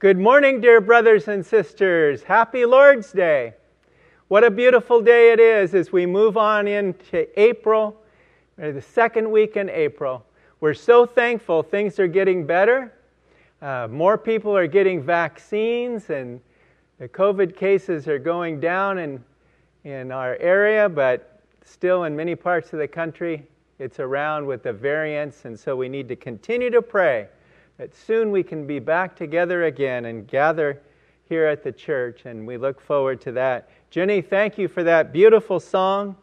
Good morning, dear brothers and sisters. Happy Lord's Day. What a beautiful day it is as we move on into April, the second week in April. We're so thankful things are getting better. Uh, more people are getting vaccines, and the COVID cases are going down in, in our area, but still in many parts of the country, it's around with the variants, and so we need to continue to pray that soon we can be back together again and gather here at the church, and we look forward to that. Jenny, thank you for that beautiful song.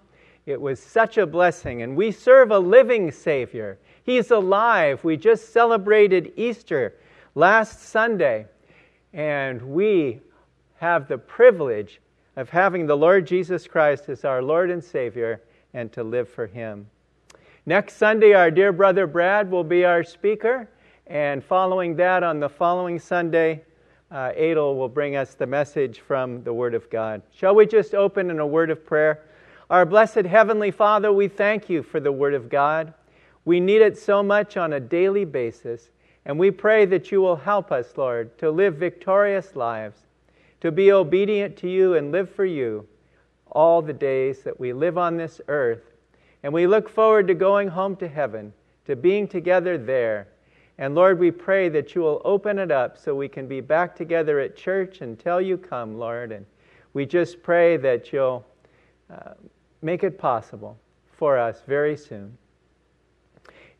It was such a blessing, and we serve a living Savior. He's alive. We just celebrated Easter last Sunday, and we have the privilege of having the Lord Jesus Christ as our Lord and Savior and to live for Him. Next Sunday, our dear brother Brad will be our speaker. And following that, on the following Sunday, uh, Adel will bring us the message from the Word of God. Shall we just open in a word of prayer? Our blessed Heavenly Father, we thank you for the Word of God. We need it so much on a daily basis, and we pray that you will help us, Lord, to live victorious lives, to be obedient to you and live for you all the days that we live on this earth. And we look forward to going home to heaven, to being together there and Lord, we pray that you will open it up so we can be back together at church until you come, Lord. And we just pray that you'll uh, make it possible for us very soon.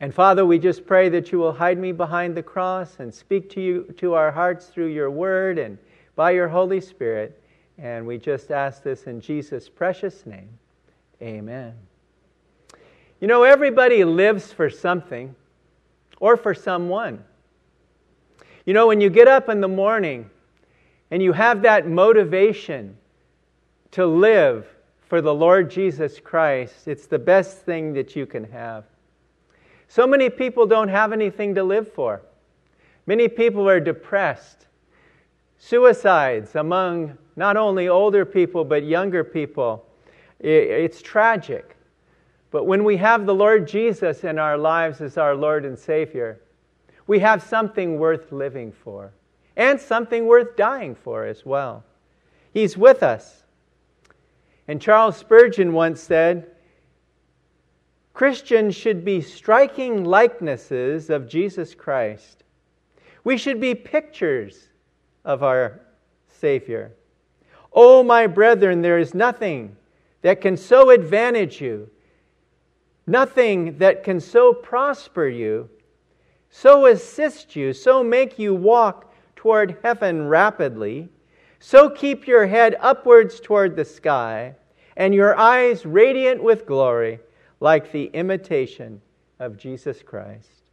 And Father, we just pray that you will hide me behind the cross and speak to you to our hearts through your word and by your Holy Spirit. And we just ask this in Jesus' precious name. Amen. You know, everybody lives for something or for someone. You know, when you get up in the morning and you have that motivation to live for the Lord Jesus Christ, it's the best thing that you can have. So many people don't have anything to live for. Many people are depressed. Suicides among not only older people but younger people. It's tragic. But when we have the Lord Jesus in our lives as our Lord and Savior, we have something worth living for and something worth dying for as well. He's with us. And Charles Spurgeon once said Christians should be striking likenesses of Jesus Christ. We should be pictures of our Savior. Oh, my brethren, there is nothing that can so advantage you Nothing that can so prosper you, so assist you, so make you walk toward heaven rapidly, so keep your head upwards toward the sky, and your eyes radiant with glory, like the imitation of Jesus Christ.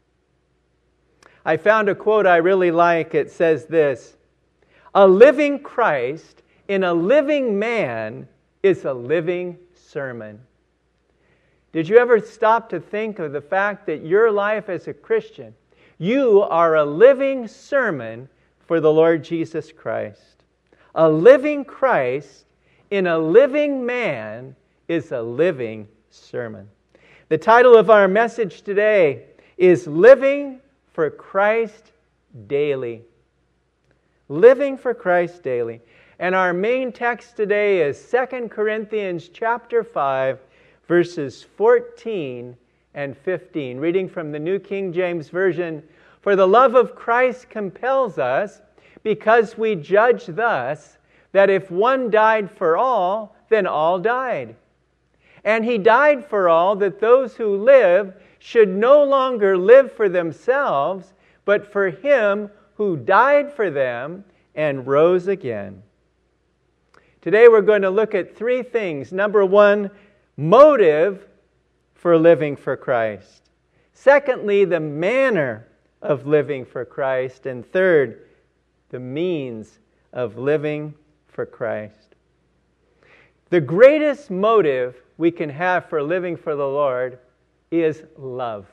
I found a quote I really like. It says this A living Christ in a living man is a living sermon. Did you ever stop to think of the fact that your life as a Christian, you are a living sermon for the Lord Jesus Christ? A living Christ in a living man is a living sermon. The title of our message today is Living for Christ Daily. Living for Christ Daily. And our main text today is 2 Corinthians chapter 5 verses 14 and 15. Reading from the New King James Version For the love of Christ compels us, because we judge thus that if one died for all, then all died. And he died for all, that those who live should no longer live for themselves, but for him who died for them and rose again. Today we're going to look at three things. Number one, motive for living for Christ. Secondly, the manner of living for Christ. And third, the means of living for Christ. The greatest motive we can have for living for the Lord is love.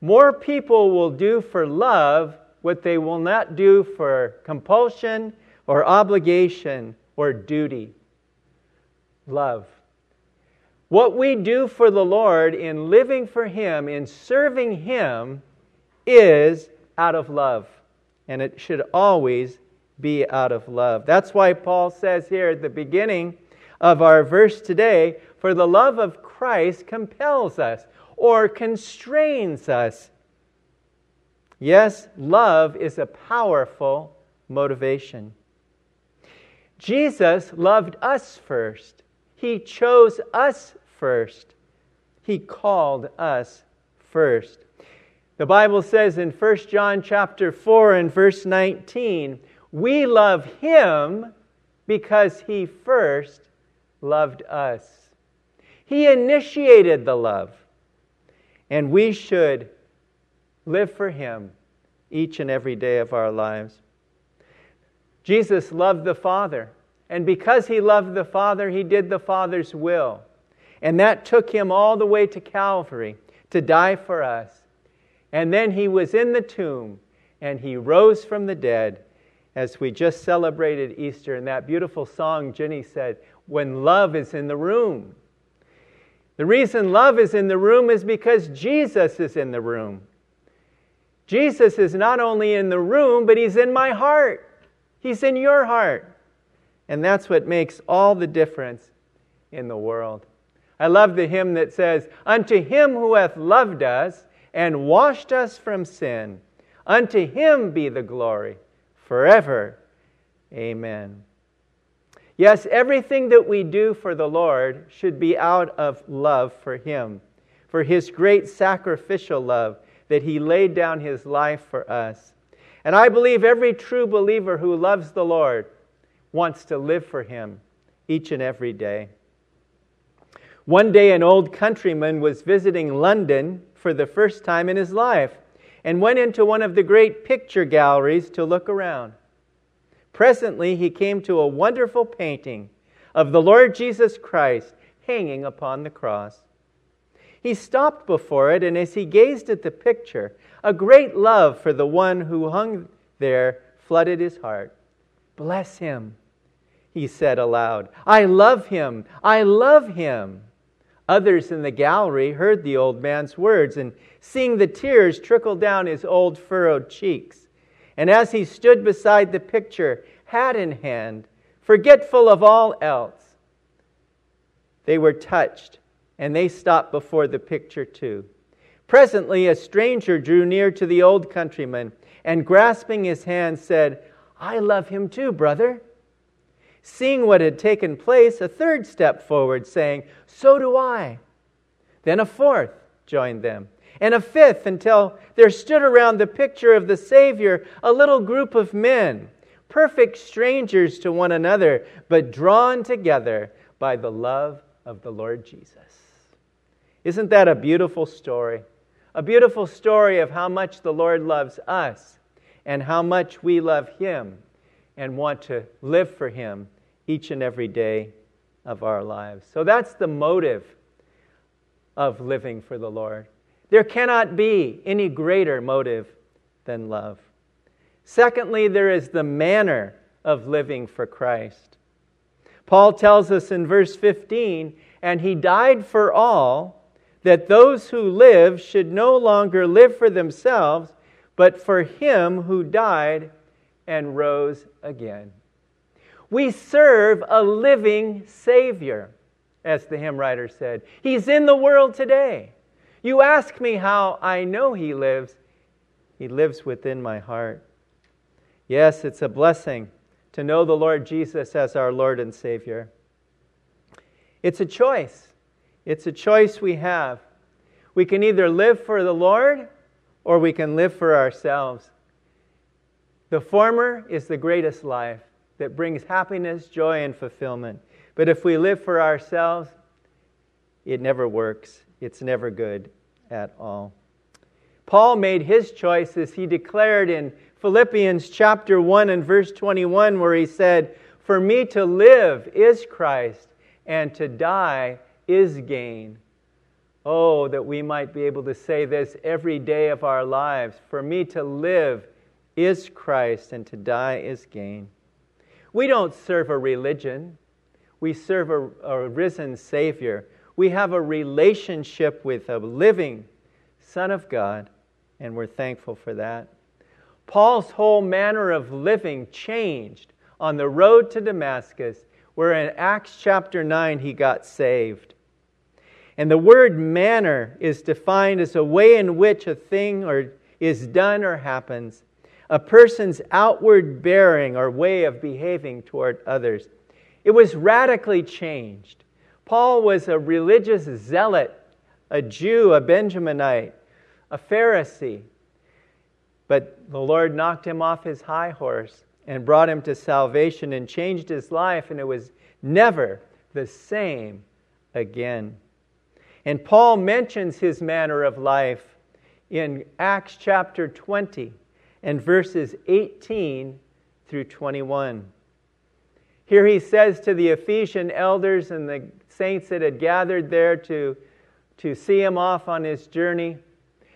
More people will do for love what they will not do for compulsion or obligation or duty. Love. What we do for the Lord in living for Him, in serving Him, is out of love and it should always be out of love. That's why Paul says here at the beginning of our verse today for the love of Christ compels us or constrains us. Yes, love is a powerful motivation. Jesus loved us first. He chose us first. He called us first. The Bible says in 1 John chapter 4 and verse 19, we love him because he first loved us. He initiated the love. And we should live for him each and every day of our lives. Jesus loved the Father. And because he loved the Father, he did the Father's will. And that took him all the way to Calvary to die for us. And then he was in the tomb and he rose from the dead as we just celebrated Easter. And that beautiful song Jenny said, When love is in the room. The reason love is in the room is because Jesus is in the room. Jesus is not only in the room, but he's in my heart. He's in your heart. And that's what makes all the difference in the world. I love the hymn that says, Unto him who hath loved us and washed us from sin, unto him be the glory forever. Amen. Yes, everything that we do for the Lord should be out of love for him, for his great sacrificial love that he laid down his life for us. And I believe every true believer who loves the Lord wants to live for him each and every day. One day, an old countryman was visiting London for the first time in his life and went into one of the great picture galleries to look around. Presently, he came to a wonderful painting of the Lord Jesus Christ hanging upon the cross. He stopped before it, and as he gazed at the picture, a great love for the one who hung there flooded his heart. Bless him, he said aloud. I love him. I love him. Others in the gallery heard the old man's words, and seeing the tears trickle down his old furrowed cheeks, and as he stood beside the picture, hat in hand, forgetful of all else, they were touched, and they stopped before the picture too. Presently, a stranger drew near to the old countryman, and grasping his hand, said, I love him too, brother. Seeing what had taken place, a third stepped forward, saying, So do I. Then a fourth joined them, and a fifth, until there stood around the picture of the Savior a little group of men, perfect strangers to one another, but drawn together by the love of the Lord Jesus. Isn't that a beautiful story? A beautiful story of how much the Lord loves us and how much we love Him and want to live for Him each and every day of our lives. So that's the motive of living for the Lord. There cannot be any greater motive than love. Secondly, there is the manner of living for Christ. Paul tells us in verse 15, and he died for all, that those who live should no longer live for themselves, but for him who died and rose again. We serve a living Savior, as the hymn writer said. He's in the world today. You ask me how I know He lives. He lives within my heart. Yes, it's a blessing to know the Lord Jesus as our Lord and Savior. It's a choice. It's a choice we have. We can either live for the Lord or we can live for ourselves. The former is the greatest life that brings happiness, joy, and fulfillment. But if we live for ourselves, it never works. It's never good at all. Paul made his choices. He declared in Philippians chapter 1 and verse 21, where he said, For me to live is Christ, and to die is gain. Oh, that we might be able to say this every day of our lives. For me to live is Christ, and to die is gain. We don't serve a religion, we serve a, a risen Savior. We have a relationship with a living Son of God, and we're thankful for that. Paul's whole manner of living changed on the road to Damascus, where in Acts chapter 9 he got saved. And the word manner is defined as a way in which a thing or is done or happens, a person's outward bearing or way of behaving toward others. It was radically changed. Paul was a religious zealot, a Jew, a Benjaminite, a Pharisee. But the Lord knocked him off his high horse and brought him to salvation and changed his life, and it was never the same again. And Paul mentions his manner of life in Acts chapter 20 and verses 18 through 21. Here he says to the Ephesian elders and the saints that had gathered there to, to see him off on his journey.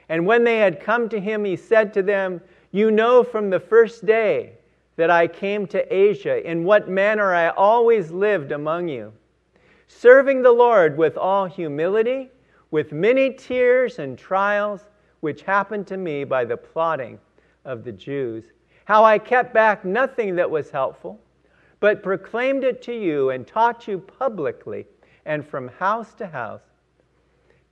And when they had come to him, he said to them, You know from the first day that I came to Asia in what manner I always lived among you, serving the Lord with all humility, with many tears and trials, which happened to me by the plotting of the Jews. How I kept back nothing that was helpful, but proclaimed it to you and taught you publicly and from house to house,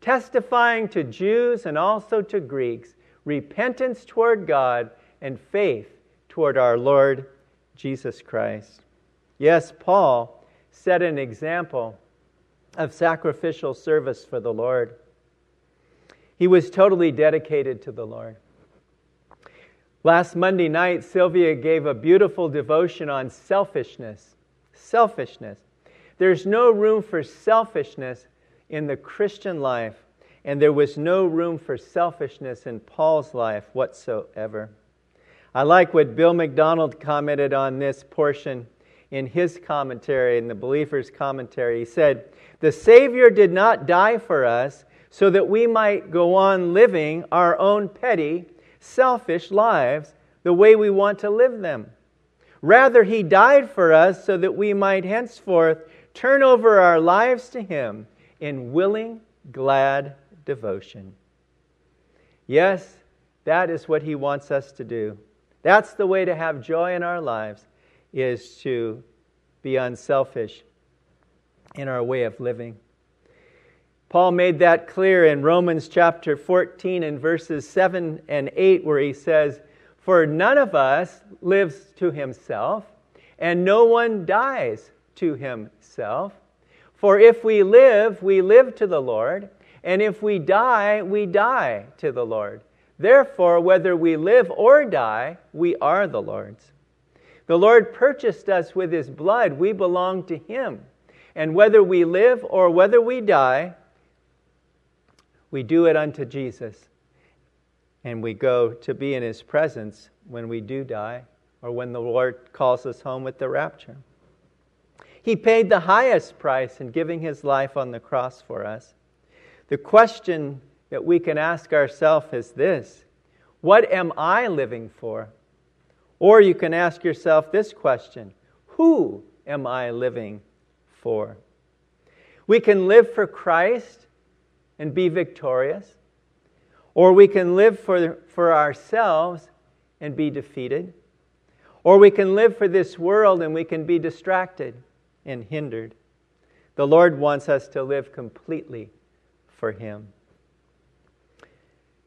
testifying to Jews and also to Greeks repentance toward God and faith toward our Lord Jesus Christ. Yes, Paul set an example of sacrificial service for the Lord. He was totally dedicated to the Lord. Last Monday night, Sylvia gave a beautiful devotion on selfishness. Selfishness. There's no room for selfishness in the Christian life, and there was no room for selfishness in Paul's life whatsoever. I like what Bill MacDonald commented on this portion in his commentary, in the believer's commentary. He said, The Savior did not die for us so that we might go on living our own petty, selfish lives the way we want to live them. Rather, He died for us so that we might henceforth turn over our lives to Him in willing, glad devotion. Yes, that is what He wants us to do. That's the way to have joy in our lives, is to be unselfish in our way of living. Paul made that clear in Romans chapter 14 and verses 7 and 8, where he says, For none of us lives to himself, and no one dies to himself. For if we live, we live to the Lord, and if we die, we die to the Lord. Therefore, whether we live or die, we are the Lord's. The Lord purchased us with his blood. We belong to him. And whether we live or whether we die, we do it unto Jesus. And we go to be in his presence when we do die or when the Lord calls us home with the rapture. He paid the highest price in giving his life on the cross for us. The question that we can ask ourselves is this What am I living for? Or you can ask yourself this question Who am I living for? We can live for Christ and be victorious, or we can live for, for ourselves and be defeated, or we can live for this world and we can be distracted and hindered. The Lord wants us to live completely for Him.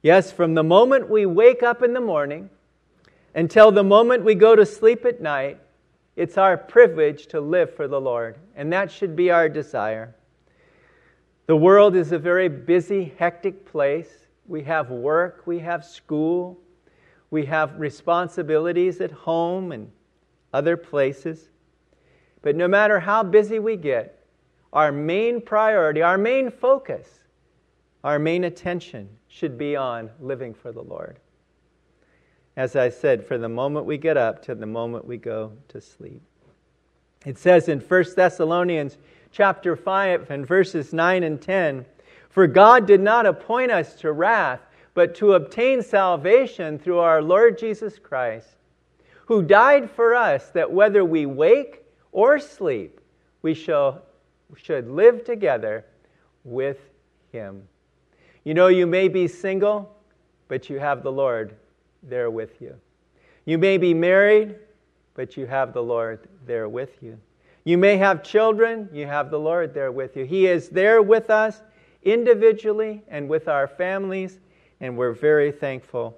Yes, from the moment we wake up in the morning until the moment we go to sleep at night, it's our privilege to live for the Lord, and that should be our desire. The world is a very busy, hectic place. We have work, we have school, we have responsibilities at home and other places. But no matter how busy we get, our main priority, our main focus, our main attention should be on living for the Lord. As I said, for the moment we get up to the moment we go to sleep. It says in 1 Thessalonians chapter 5 and verses 9 and 10 For God did not appoint us to wrath, but to obtain salvation through our Lord Jesus Christ, who died for us, that whether we wake or sleep, we shall, should live together with him. You know, you may be single, but you have the Lord there with you. You may be married, but you have the Lord there with you. You may have children, you have the Lord there with you. He is there with us individually and with our families, and we're very thankful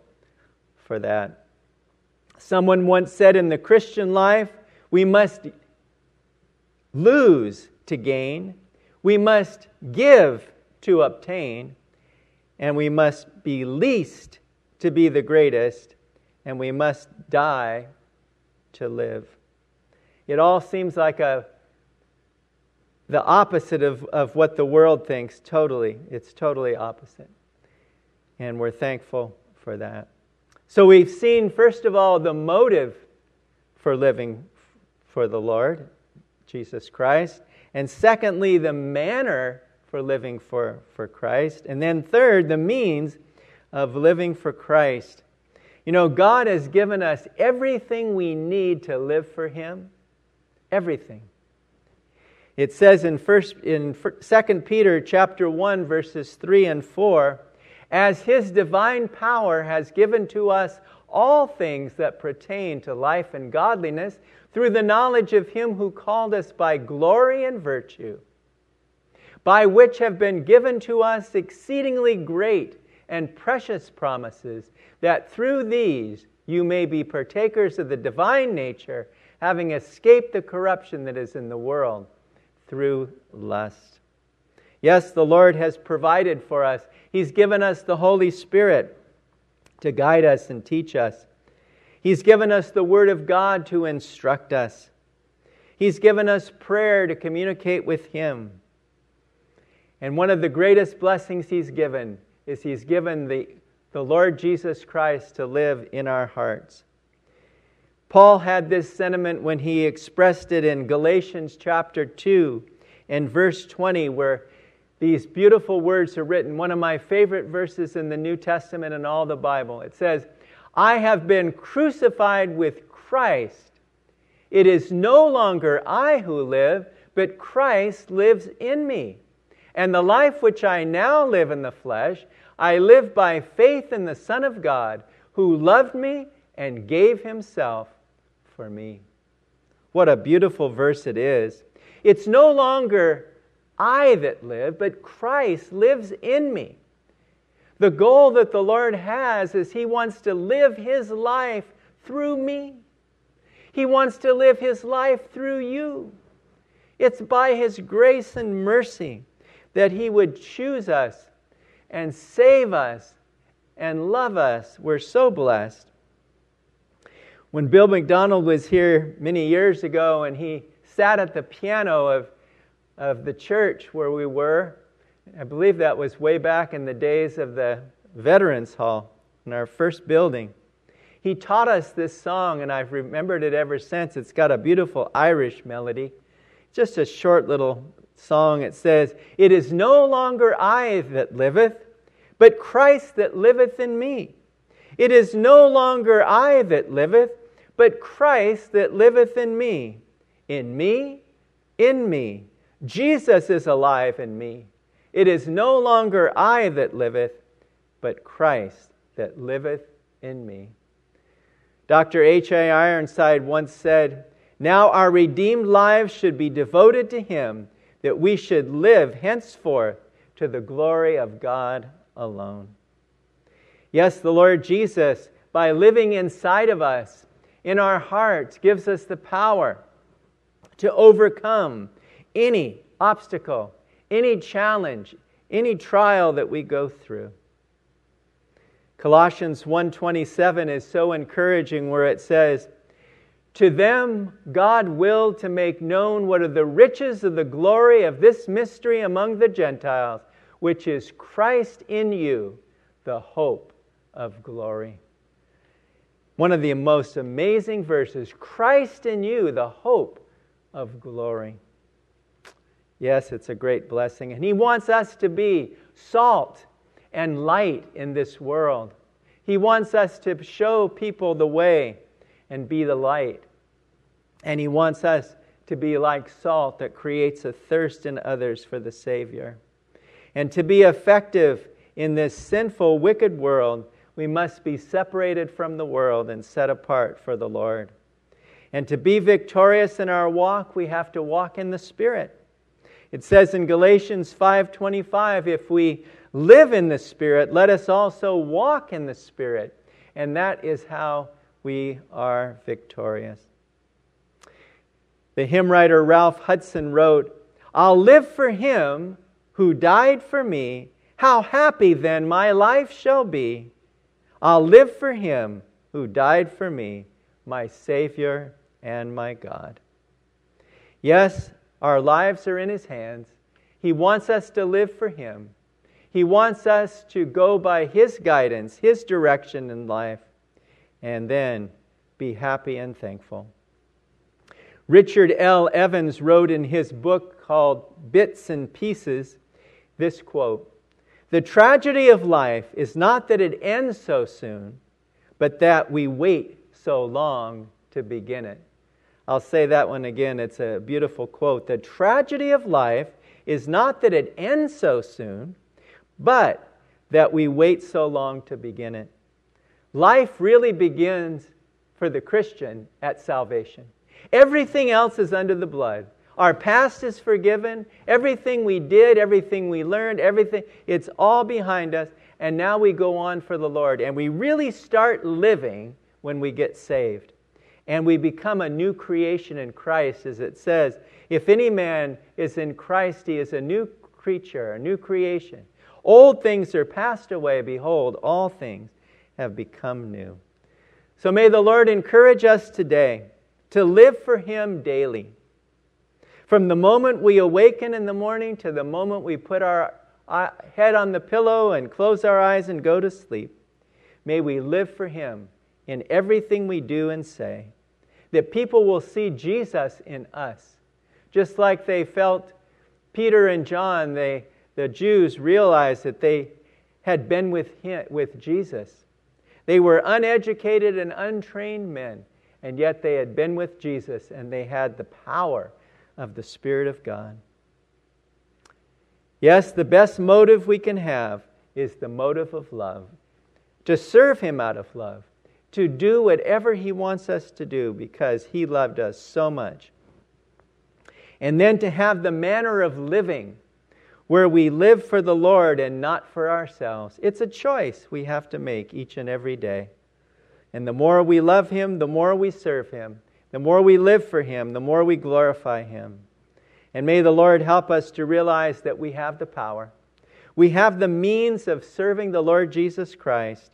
for that. Someone once said in the Christian life, we must lose to gain, we must give to obtain, and we must be least to be the greatest, and we must die to live. It all seems like a the opposite of, of what the world thinks, totally. It's totally opposite. And we're thankful for that. So we've seen, first of all, the motive for living for the Lord, Jesus Christ. And secondly, the manner for living for, for Christ. And then third, the means of living for Christ. You know, God has given us everything we need to live for Him. Everything. It says in first in 2 Peter chapter 1 verses 3 and 4, as his divine power has given to us all things that pertain to life and godliness through the knowledge of him who called us by glory and virtue, by which have been given to us exceedingly great and precious promises, that through these you may be partakers of the divine nature, having escaped the corruption that is in the world through lust. Yes, the Lord has provided for us He's given us the Holy Spirit to guide us and teach us. He's given us the Word of God to instruct us. He's given us prayer to communicate with Him. And one of the greatest blessings He's given is He's given the, the Lord Jesus Christ to live in our hearts. Paul had this sentiment when he expressed it in Galatians chapter 2 and verse 20, where these beautiful words are written. One of my favorite verses in the New Testament and all the Bible. It says, I have been crucified with Christ. It is no longer I who live, but Christ lives in me. And the life which I now live in the flesh, I live by faith in the Son of God, who loved me and gave himself for me. What a beautiful verse it is. It's no longer I that live, but Christ lives in me. The goal that the Lord has is He wants to live His life through me. He wants to live His life through you. It's by His grace and mercy that He would choose us and save us and love us. We're so blessed. When Bill MacDonald was here many years ago and he sat at the piano of of the church where we were. I believe that was way back in the days of the Veterans Hall in our first building. He taught us this song, and I've remembered it ever since. It's got a beautiful Irish melody. Just a short little song. It says, It is no longer I that liveth, but Christ that liveth in me. It is no longer I that liveth, but Christ that liveth in me. In me, in me Jesus is alive in me. It is no longer I that liveth, but Christ that liveth in me. Dr. H.A. Ironside once said, Now our redeemed lives should be devoted to Him, that we should live henceforth to the glory of God alone. Yes, the Lord Jesus, by living inside of us, in our hearts, gives us the power to overcome any obstacle, any challenge, any trial that we go through. Colossians 1:27 is so encouraging where it says, "To them God willed to make known what are the riches of the glory of this mystery among the Gentiles, which is Christ in you, the hope of glory." One of the most amazing verses, Christ in you, the hope of glory. Yes, it's a great blessing. And He wants us to be salt and light in this world. He wants us to show people the way and be the light. And He wants us to be like salt that creates a thirst in others for the Savior. And to be effective in this sinful, wicked world, we must be separated from the world and set apart for the Lord. And to be victorious in our walk, we have to walk in the Spirit. It says in Galatians 5:25, if we live in the Spirit, let us also walk in the Spirit. And that is how we are victorious. The hymn writer Ralph Hudson wrote, I'll live for him who died for me. How happy then my life shall be. I'll live for him who died for me, my Savior and my God. Yes, our lives are in his hands. He wants us to live for him. He wants us to go by his guidance, his direction in life, and then be happy and thankful. Richard L. Evans wrote in his book called Bits and Pieces this quote The tragedy of life is not that it ends so soon, but that we wait so long to begin it. I'll say that one again. It's a beautiful quote. The tragedy of life is not that it ends so soon, but that we wait so long to begin it. Life really begins for the Christian at salvation. Everything else is under the blood. Our past is forgiven. Everything we did, everything we learned, everything, it's all behind us. And now we go on for the Lord. And we really start living when we get saved. And we become a new creation in Christ, as it says, if any man is in Christ, he is a new creature, a new creation. Old things are passed away. Behold, all things have become new. So may the Lord encourage us today to live for Him daily. From the moment we awaken in the morning to the moment we put our uh, head on the pillow and close our eyes and go to sleep, may we live for Him in everything we do and say. That people will see Jesus in us. Just like they felt Peter and John, they, the Jews realized that they had been with, him, with Jesus. They were uneducated and untrained men and yet they had been with Jesus and they had the power of the Spirit of God. Yes, the best motive we can have is the motive of love. To serve Him out of love, to do whatever He wants us to do because He loved us so much. And then to have the manner of living where we live for the Lord and not for ourselves. It's a choice we have to make each and every day. And the more we love Him, the more we serve Him. The more we live for Him, the more we glorify Him. And may the Lord help us to realize that we have the power. We have the means of serving the Lord Jesus Christ.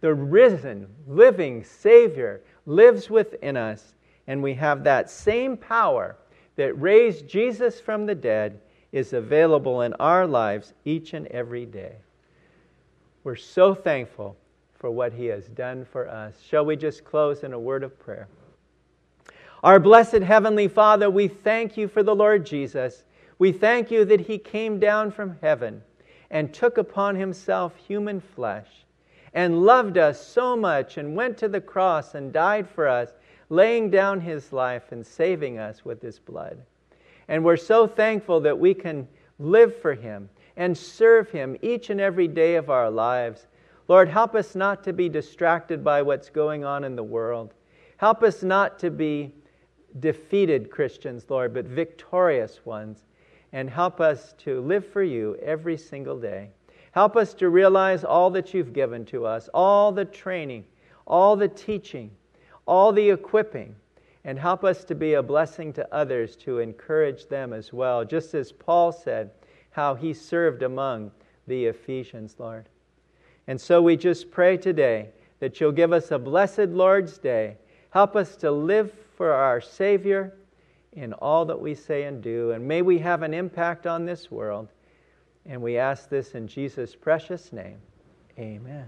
The risen, living Savior lives within us, and we have that same power that raised Jesus from the dead is available in our lives each and every day. We're so thankful for what he has done for us. Shall we just close in a word of prayer? Our blessed Heavenly Father, we thank you for the Lord Jesus. We thank you that he came down from heaven and took upon himself human flesh and loved us so much and went to the cross and died for us, laying down his life and saving us with his blood. And we're so thankful that we can live for him and serve him each and every day of our lives Lord, help us not to be distracted by what's going on in the world. Help us not to be defeated Christians, Lord, but victorious ones. And help us to live for you every single day. Help us to realize all that you've given to us, all the training, all the teaching, all the equipping, and help us to be a blessing to others to encourage them as well, just as Paul said how he served among the Ephesians, Lord. And so we just pray today that you'll give us a blessed Lord's Day. Help us to live for our Savior in all that we say and do. And may we have an impact on this world. And we ask this in Jesus' precious name. Amen.